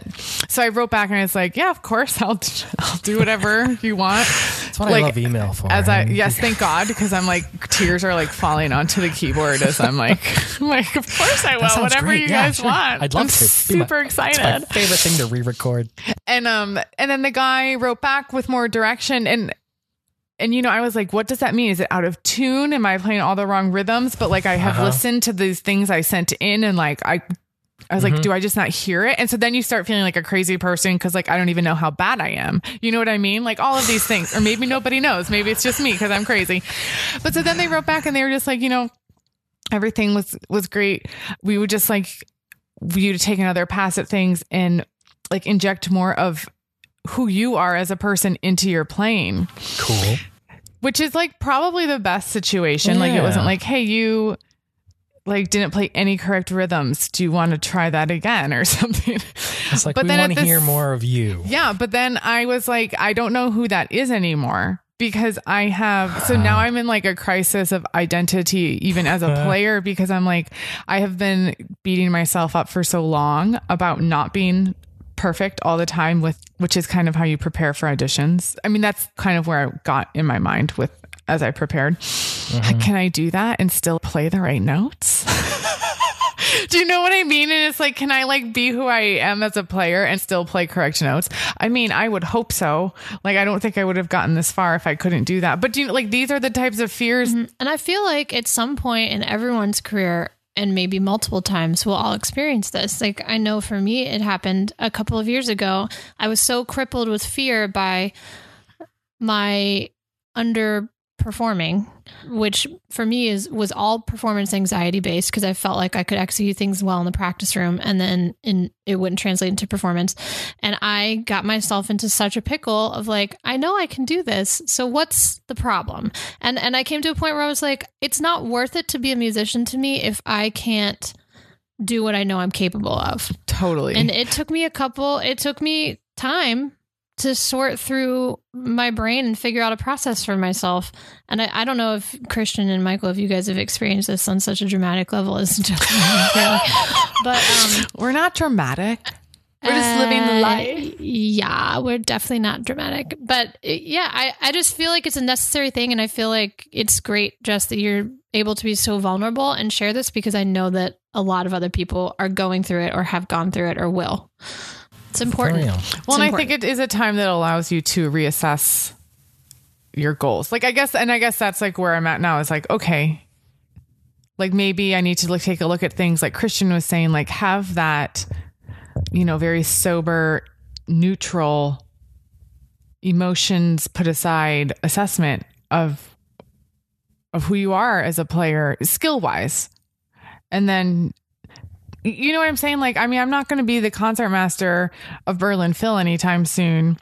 so I wrote back and I was like, "Yeah, of course, I'll I'll do whatever you want." That's what Like, I love email for. As I yes, thank God, because I'm like tears are like falling onto the keyboard as I'm like, I'm like of course I will, whatever great. you Yeah, guys sure. want. I'd love I'm to. Be my- Super excited. Favorite thing to re-record. And um and then the guy wrote back with more direction and and you know, I was like, what does that mean? Is it out of tune? Am I playing all the wrong rhythms? But like I have Uh-huh. listened to these things I sent in and like I I was Mm-hmm. like, do I just not hear it? And so then you start feeling like a crazy person because like I don't even know how bad I am. You know what I mean? Like all of these things. Or maybe nobody knows. Maybe it's just me because I'm crazy. But so then they wrote back and they were just like, you know, everything was was great. We would just like you to take another pass at things and like inject more of who you are as a person into your playing, Cool. which is like probably the best situation. Like it wasn't like, hey, you like didn't play any correct rhythms. Do you want to try that again or something? It's like But we then want to this- hear more of you. Yeah, but then I was like, I don't know who that is anymore because I have so now I'm in like a crisis of identity even as a uh-huh. player because I'm like I have been beating myself up for so long about not being perfect all the time with which is kind of how you prepare for auditions. I mean that's kind of where I got in my mind with as I prepared. Mm-hmm. Can I do that and still play the right notes? Do you know what I mean? And it's like, can I like be who I am as a player and still play correct notes? I mean, I would hope so. Like, I don't think I would have gotten this far if I couldn't do that. But do you know, like these are the types of fears. Mm-hmm. And I feel like at some point in everyone's career, and maybe multiple times, we'll all experience this. Like, I know for me, it happened a couple of years ago. I was so crippled with fear by my underperforming, which for me is was all performance anxiety based because I felt like I could execute things well in the practice room and then in it wouldn't translate into performance. And I got myself into such a pickle of like, I know I can do this. So what's the problem? And and I came to a point where I was like, it's not worth it to be a musician to me if I can't do what I know I'm capable of. Totally. And it took me a couple, it took me time to sort through my brain and figure out a process for myself. And I, I don't know if Christian and Michael, if you guys have experienced this on such a dramatic level as but um, We're not dramatic. We're just living the uh, life. Yeah, we're definitely not dramatic. But uh, yeah, I, I just feel like it's a necessary thing. And I feel like it's great just that you're able to be so vulnerable and share this because I know that a lot of other people are going through it or have gone through it or will. It's important. real. It's Well, and I think it is a time that allows you to reassess your goals. Like I guess, and I guess that's like where I'm at now. Is like okay, like maybe I need to like take a look at things like Christian was saying, like have that, you know, very sober, neutral, emotions put aside assessment of of who you are as a player, skill wise, and then you know what I'm saying? Like, I mean, I'm not going to be the concert master of Berlin Phil anytime soon.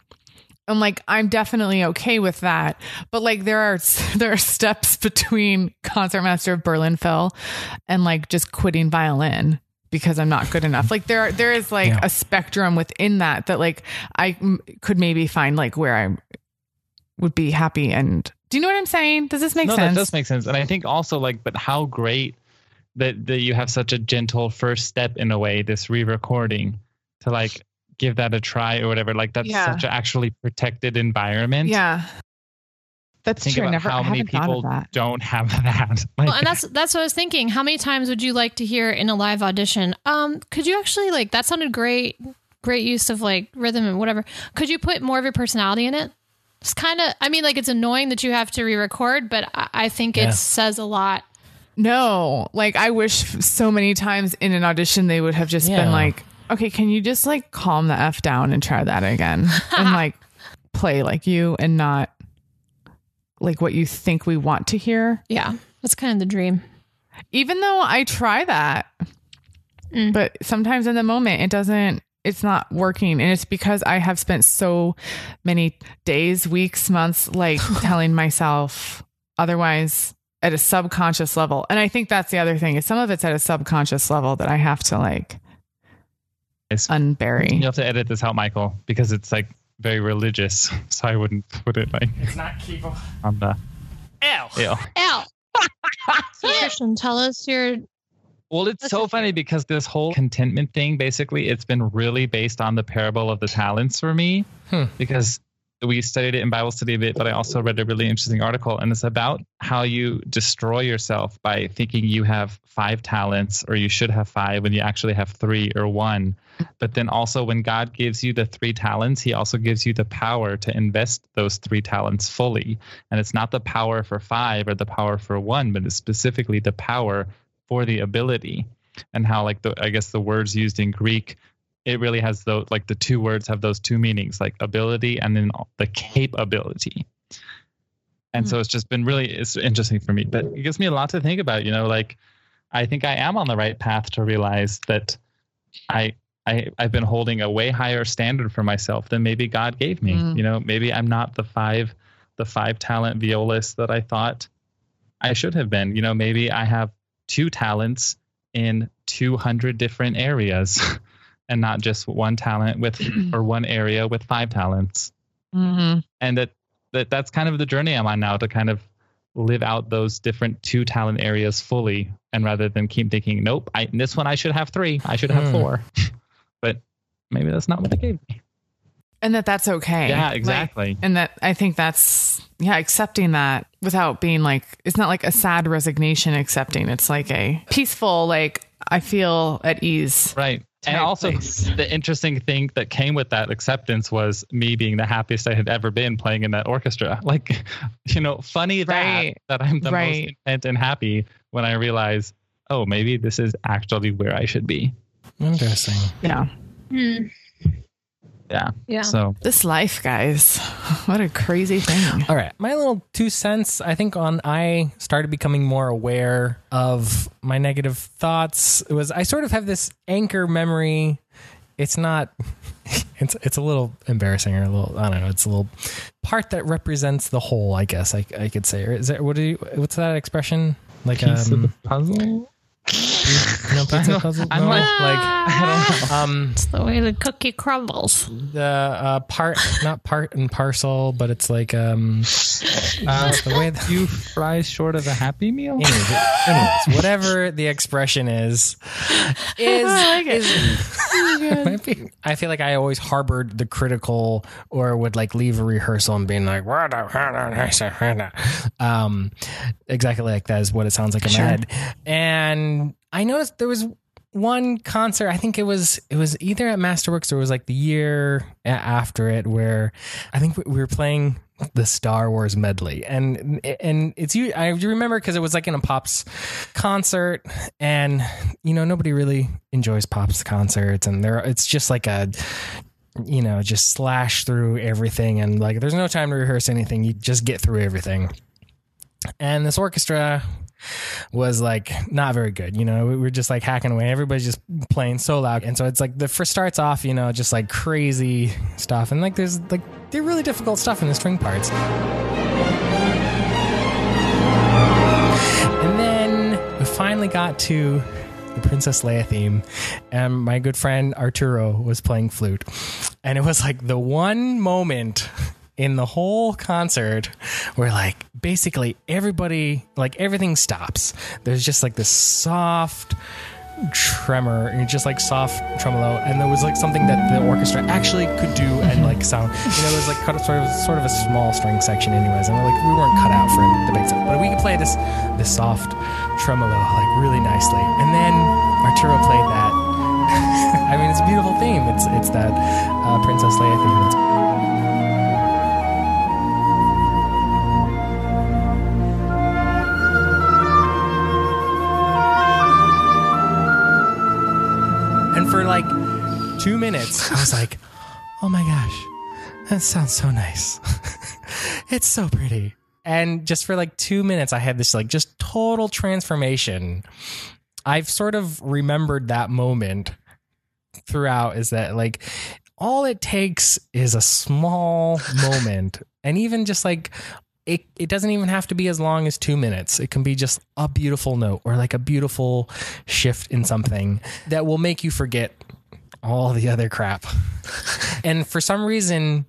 And like, I'm definitely okay with that. But like, there are there are steps between concert master of Berlin Phil and like just quitting violin because I'm not good enough. Like, there are, there is like Yeah. a spectrum within that that like I m- could maybe find like where I would be happy. And do you know what I'm saying? Does this make no, sense? that does make sense. And I think also like, but how great that that you have such a gentle first step in a way, this re-recording to like give that a try or whatever. Like that's Yeah. such an actually protected environment. yeah. That's Think true. About never how I many haven't thought of people that. don't have that. Like, Well, and that's that's what I was thinking. How many times would you like to hear in a live audition? Um, could you actually like that sounded great, great use of like rhythm and whatever. Could you put more of your personality in it? It's kind of. I mean, like it's annoying that you have to re-record, but I, I think Yeah. it says a lot. No, like I wish so many times in an audition they would have just Yeah. been like, okay, can you just like calm the F down and try that again? and like play like you and not like what you think we want to hear. Yeah, that's kind of the dream. Even though I try that, Mm. but sometimes in the moment it doesn't it's not working and it's because i have spent so many days weeks months like telling myself otherwise at a subconscious level and i think that's the other thing is some of it's at a subconscious level that i have to like It's- unbury You have to edit this out, Michael, because it's like very religious. So I wouldn't put it like It's not keepable. on the. Ew. Ew. Ow. so Christian, tell us your Well, it's so funny because this whole contentment thing, basically, it's been really based on the parable of the talents for me. Hmm. Because we studied it in Bible study a bit, but I also read a really interesting article, and it's about how you destroy yourself by thinking you have five talents or you should have five when you actually have three or one. But then also, when God gives you the three talents, He also gives you the power to invest those three talents fully. And it's not the power for five or the power for one, but it's specifically the power for the ability and how like the i guess the words used in greek it really has those like the two words have those two meanings like ability and then the capability and so it's just been really it's interesting for me but it gives me a lot to think about you know like i think i am on the right path to realize that i I, I've been holding a way higher standard for myself than maybe God gave me. Mm. You know, maybe I'm not the five, the five talent violist that I thought I should have been. You know, maybe I have two talents in 200 different areas and not just one talent with or one area with five talents. Mhm. and that, that that's kind of the journey i'm on now to kind of live out those different two talent areas fully and rather than keep thinking nope I, in this one i should have three i should have Hmm. four. But maybe that's not what they gave me. And that that's okay. Yeah Like, exactly. and that i think that's yeah accepting that without being like it's not like a sad resignation accepting. It's like a peaceful like i feel at ease. Right. And also, place. the interesting thing that came with that acceptance was me being the happiest I had ever been playing in that orchestra. Like, you know, funny that, Right. that I'm the Right. most content and happy when I realize, oh, maybe this is actually where I should be. Interesting. yeah Hmm. Yeah. Yeah. So, this life guys what a crazy thing All right, my little two cents. I think on I started becoming more aware of my negative thoughts. It was I sort of have this anchor memory. It's not. It's it's a little embarrassing or a little. I don't know. It's a little part that represents the whole. I guess I I could say. Or is there what do you? What's that expression? Like piece of the um, puzzle. no pizza puzzle. I'm no? like- like um It's the way the cookie crumbles. the uh, part not part and parcel, but it's like um uh, the way. The, You fry short of a happy meal? anyways, anyways, whatever the expression is, is, is might be- I feel like I always harbored the critical or would like leave a rehearsal and being like, "What the- um, exactly like that is what it sounds like in Sure. my head. And I noticed there was one concert i think it was it was either at masterworks or it was like the year after it where i think we we were playing the star wars medley. And and it's you i remember because it was like in a pops concert and you know nobody really enjoys pops concerts and there it's just like a you know just slash through everything and like there's no time to rehearse anything. You just get through everything. And this orchestra was like not very good. You know, we were just like hacking away. Everybody's just playing so loud. And so it's like the first starts off, you know, just like crazy stuff. And like there's like they're really difficult stuff in the string parts. And then we finally got to the Princess Leia theme, and my good friend Arturo was playing flute. And it was like the one moment in the whole concert where like basically everybody like everything stops. There's just like this soft tremor and just like soft tremolo and there was like something that the orchestra actually could do and like sound. You know it was like cut sort of sort of a small string section anyways and like we weren't cut out for the big stuff. But we could play this this soft tremolo like really nicely. And then Arturo played that. I mean it's a beautiful theme. It's it's that uh, Princess Leia theme two minutes, I was like, oh my gosh, that sounds so nice. it's so pretty. And just for like two minutes, I had this like just total transformation. I've sort of remembered that moment throughout is that like all it takes is a small moment, and even just like it, it doesn't even have to be as long as two minutes. It can be just a beautiful note or like a beautiful shift in something that will make you forget all the other crap. and for some reason,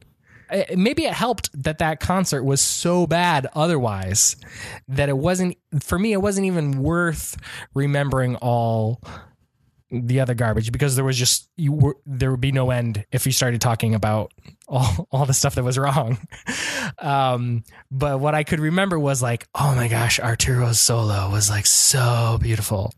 eh, maybe it helped that that concert was so bad otherwise that it wasn't, for me, it wasn't even worth remembering all the other garbage because there was just you were there would be no end if you started talking about all all the stuff that was wrong. Um, but what I could remember was like, oh my gosh, Arturo's solo was like so beautiful,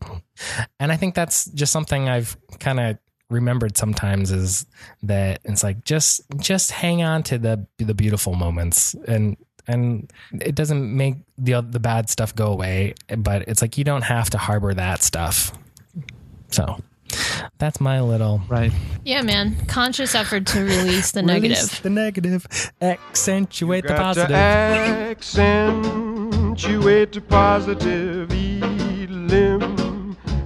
and I think that's just something I've kind of remembered sometimes is that it's like just just hang on to the the beautiful moments and and it doesn't make the the bad stuff go away but it's like you don't have to harbor that stuff so that's my little Right. Yeah, man. Conscious effort to release the Release negative. the negative, accentuate the positive. accentuate the positive.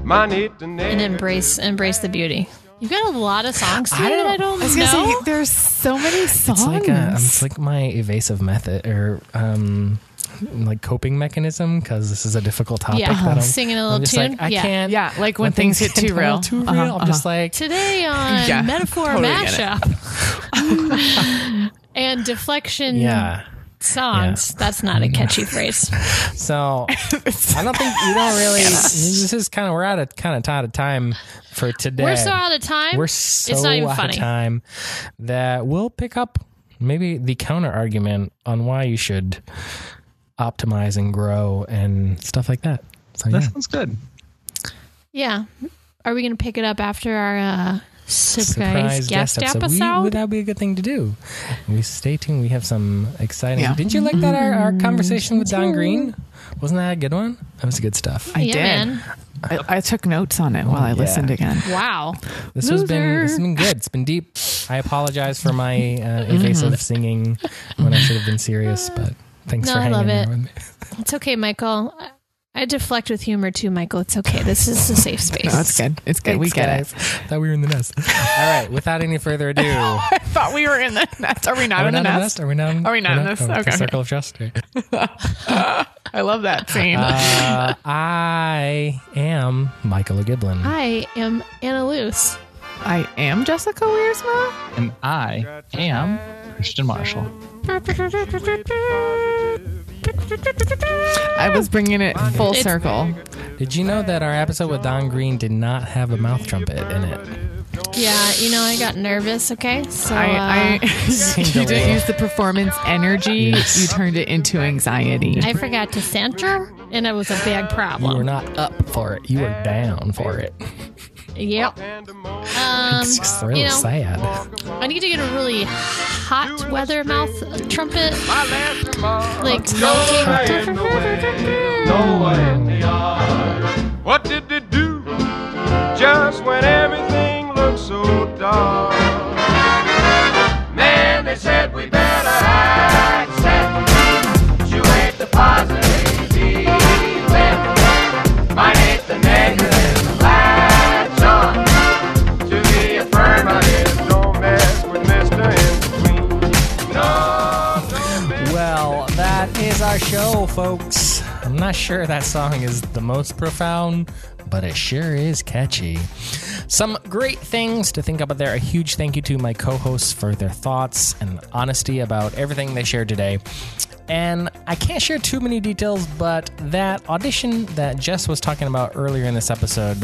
Eliminate the and embrace embrace the beauty. You've got a lot of songs I today don't- I don't I was know. say there's so many songs. It's like a, it's like my evasive method or um like coping mechanism because this is a difficult topic. Yeah. that I'm, Singing a I'm little just tune. Like, I Yeah. can't. yeah, like when, things get too real. too real. Uh-huh, I'm just uh-huh. like Today on Yeah, Metaphor totally. Mashup and deflection yeah. Songs. That's not a catchy phrase. So I don't think you don't really. This is kind of we're out of kind of out of time for today. We're so out of time. We're so it's not even out funny. of time that we'll pick up maybe the counter argument on why you should optimize and grow and stuff like that. So That yeah. sounds good. Yeah. Are we going to pick it up after our uh, surprise, guest, episode? We- would that be a good thing to do? We stay tuned. We have some exciting. Yeah. Didn't you like that our, our conversation with Don. Greene? Wasn't that a good one? That was good stuff. I yeah, did. man. I, I took notes on it while I yeah. listened again. Wow. This has been this has been good. It's been deep. I apologize for my uh, Mm-hmm. evasive singing when I should have been serious, but thanks No, for I love it. with me. It's okay, Michael. I- I deflect with humor too, Michael. It's okay. This is a safe space. No, it's good. It's good. we Thanks, get guys. Thought we were in the nest. All right. Without any further ado. I thought we were in the nest. Are we not we in the not in the nest? nest? Are we not? in- Are we not in this? Oh, the Okay, okay. Circle of trust. Okay. I love that scene. Uh, I am Michael Giblin. I am Anna Luce. I am Jessica Wiersma. And I am Christian Marshall. I was bringing it full It's- circle. Did you know that our episode with Don Greene did not have a mouth trumpet in it? Yeah, you know, I got nervous, okay? So, uh, I, I Seemed a you didn't use the performance energy. Yes. You turned it into anxiety. I forgot to center, and it was a big problem. You were problem. not up for it. You were down for it. Yep. Um, It's just really you know, sad. I need to get a really hot weather mouth trumpet, like melting. What did they do just when everything looked so dark? Our show, folks. I'm not sure that song is the most profound, but it sure is catchy. Some great things to think about there. A huge thank you to my co hosts for their thoughts and honesty about everything they shared today. And I can't share too many details, but that audition that Jess was talking about earlier in this episode,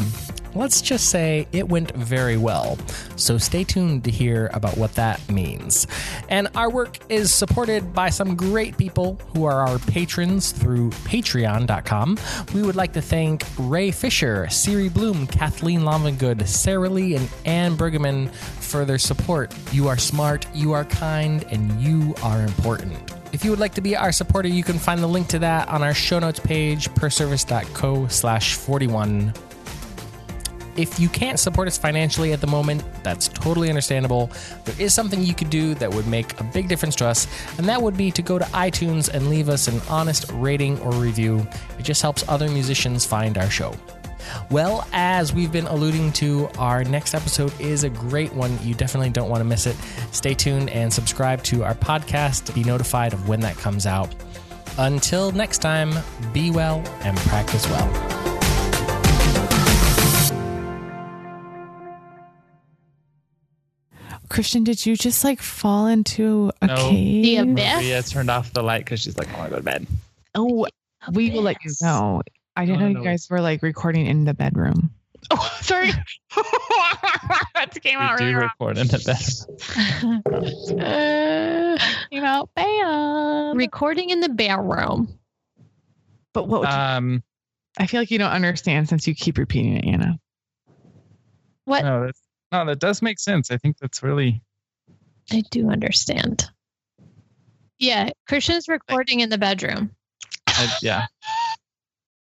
let's just say it went very well. So stay tuned to hear about what that means. And our work is supported by some great people who are our patrons through patreon.com. We would like to thank Ray Fisher, Siri Bloom, Kathleen Lovingood, Sarah Lee, and Anne Bergman for their support. You are smart, you are kind, and you are important. If you would like to be our supporter, you can find the link to that on our show notes page, perservice.co slash 41. If you can't support us financially at the moment, that's totally understandable. There is something you could do that would make a big difference to us, and that would be to go to iTunes and leave us an honest rating or review. It just helps other musicians find our show. Well, as we've been alluding to, our next episode is a great one. You definitely don't want to miss it. Stay tuned and subscribe to our podcast to be notified of when that comes out. Until next time, be well and practice well. Christian, did you just like fall into a No. cave? The abyss? Maria turned off the light because she's like, I want to go to bed. Oh, we will let you know. I didn't No, know no, you no. guys were like recording in the bedroom. Oh, sorry. that came We out do really wrong. record in the bed. Uh, Came out bad. recording in the bedroom. But what? Um, I feel like you don't understand since you keep repeating it, Anna. What? no, that's, no, that does make sense. I think that's really I do understand. Yeah, Christian's recording in the bedroom. I, yeah.